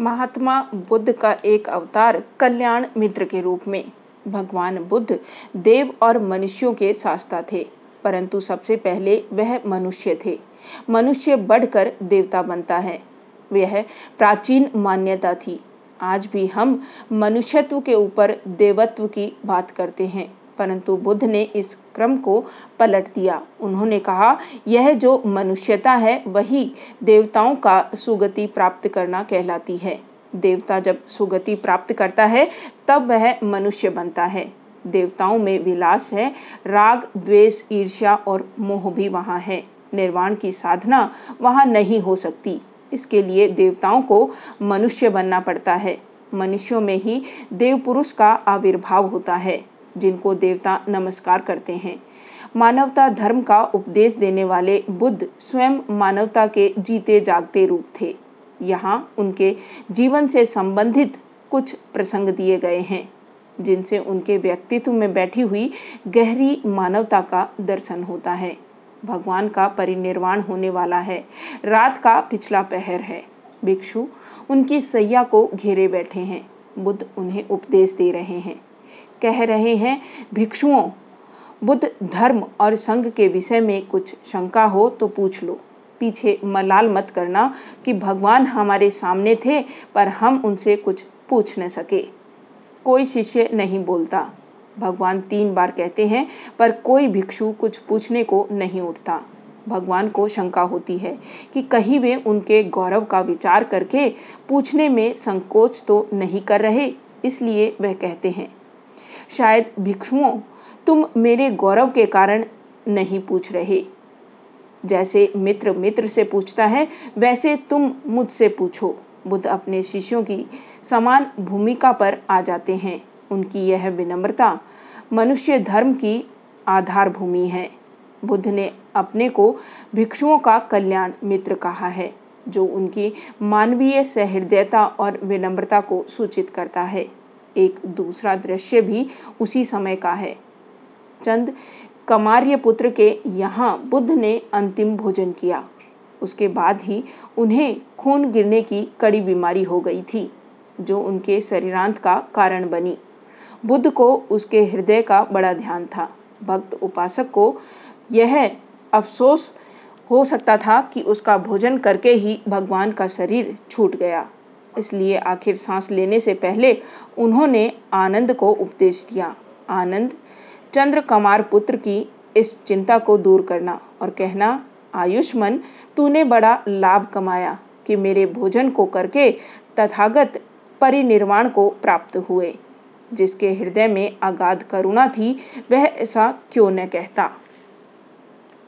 महात्मा बुद्ध का एक अवतार कल्याण मित्र के रूप में। भगवान बुद्ध देव और मनुष्यों के शास्ता थे, परंतु सबसे पहले वह मनुष्य थे। मनुष्य बढ़कर देवता बनता है वह प्राचीन मान्यता थी। आज भी हम मनुष्यत्व के ऊपर देवत्व की बात करते हैं। परंतु बुद्ध ने इस क्रम को पलट दिया। उन्होंने कहा, यह जो मनुष्यता है, वही देवताओं का सुगति प्राप्त करना कहलाती है। देवता जब सुगति प्राप्त करता है, तब वह मनुष्य बनता है। देवताओं में विलास है, राग, द्वेष, ईर्ष्या और मोह भी वहाँ है। निर्वाण की साधना वहाँ नहीं हो सकती। इसके लिए देवताओं को मनुष्य बनना पड़ता है। मनुष्यों में ही देव पुरुष का आविर्भाव होता है। जिनको देवता नमस्कार करते हैं। मानवता धर्म का उपदेश देने वाले बुद्ध स्वयं मानवता के जीते जागते रूप थे। यहाँ उनके जीवन से संबंधित कुछ प्रसंग दिए गए हैं, जिनसे उनके व्यक्तित्व में बैठी हुई गहरी मानवता का दर्शन होता है। भगवान का परिनिर्वाण होने वाला है। रात का पिछला पहर है। भिक्षु उनकी सैया को घेरे बैठे हैं। बुद्ध उन्हें उपदेश दे रहे हैं। कह रहे हैं, भिक्षुओं, बुद्ध धर्म और संघ के विषय में कुछ शंका हो तो पूछ लो। पीछे मलाल मत करना कि भगवान हमारे सामने थे, पर हम उनसे कुछ पूछ न सके। कोई शिष्य नहीं बोलता। भगवान तीन बार कहते हैं, पर कोई भिक्षु कुछ पूछने को नहीं उठता। भगवान को शंका होती है कि कहीं वे उनके गौरव का विचार करके पूछने में संकोच तो नहीं कर रहे, इसलिए वह कहते हैं शायद भिक्षुओं, तुम मेरे गौरव के कारण नहीं पूछ रहे। जैसे मित्र मित्र से पूछता है, वैसे तुम मुझसे पूछो। बुद्ध अपने शिष्यों की समान भूमिका पर आ जाते हैं। उनकी यह विनम्रता मनुष्य धर्म की आधार भूमि है। बुद्ध ने अपने को भिक्षुओं का कल्याण मित्र कहा है, जो उनकी मानवीय सहृदयता और विनम्रता को सूचित करता है। एक दूसरा दृश्य भी उसी समय का है। चंद कमार्य पुत्र के यहाँ बुद्ध ने अंतिम भोजन किया। उसके बाद ही उन्हें खून गिरने की कड़ी बीमारी हो गई थी, जो उनके शरीरांत का कारण बनी। बुद्ध को उसके हृदय का बड़ा ध्यान था। भक्त उपासक को यह अफसोस हो सकता था कि उसका भोजन करके ही भगवान का शरीर छूट गया। इसलिए आखिर सांस लेने से पहले उन्होंने आनंद को उपदेश दिया। आनंद चंद्र कमार पुत्र की इस चिंता को दूर करना और कहना, आयुष्मन, तूने बड़ा लाभ कमाया कि मेरे भोजन को करके तथागत परिनिर्वाण को प्राप्त हुए। जिसके हृदय में अगाध करुणा थी, वह ऐसा क्यों न कहता?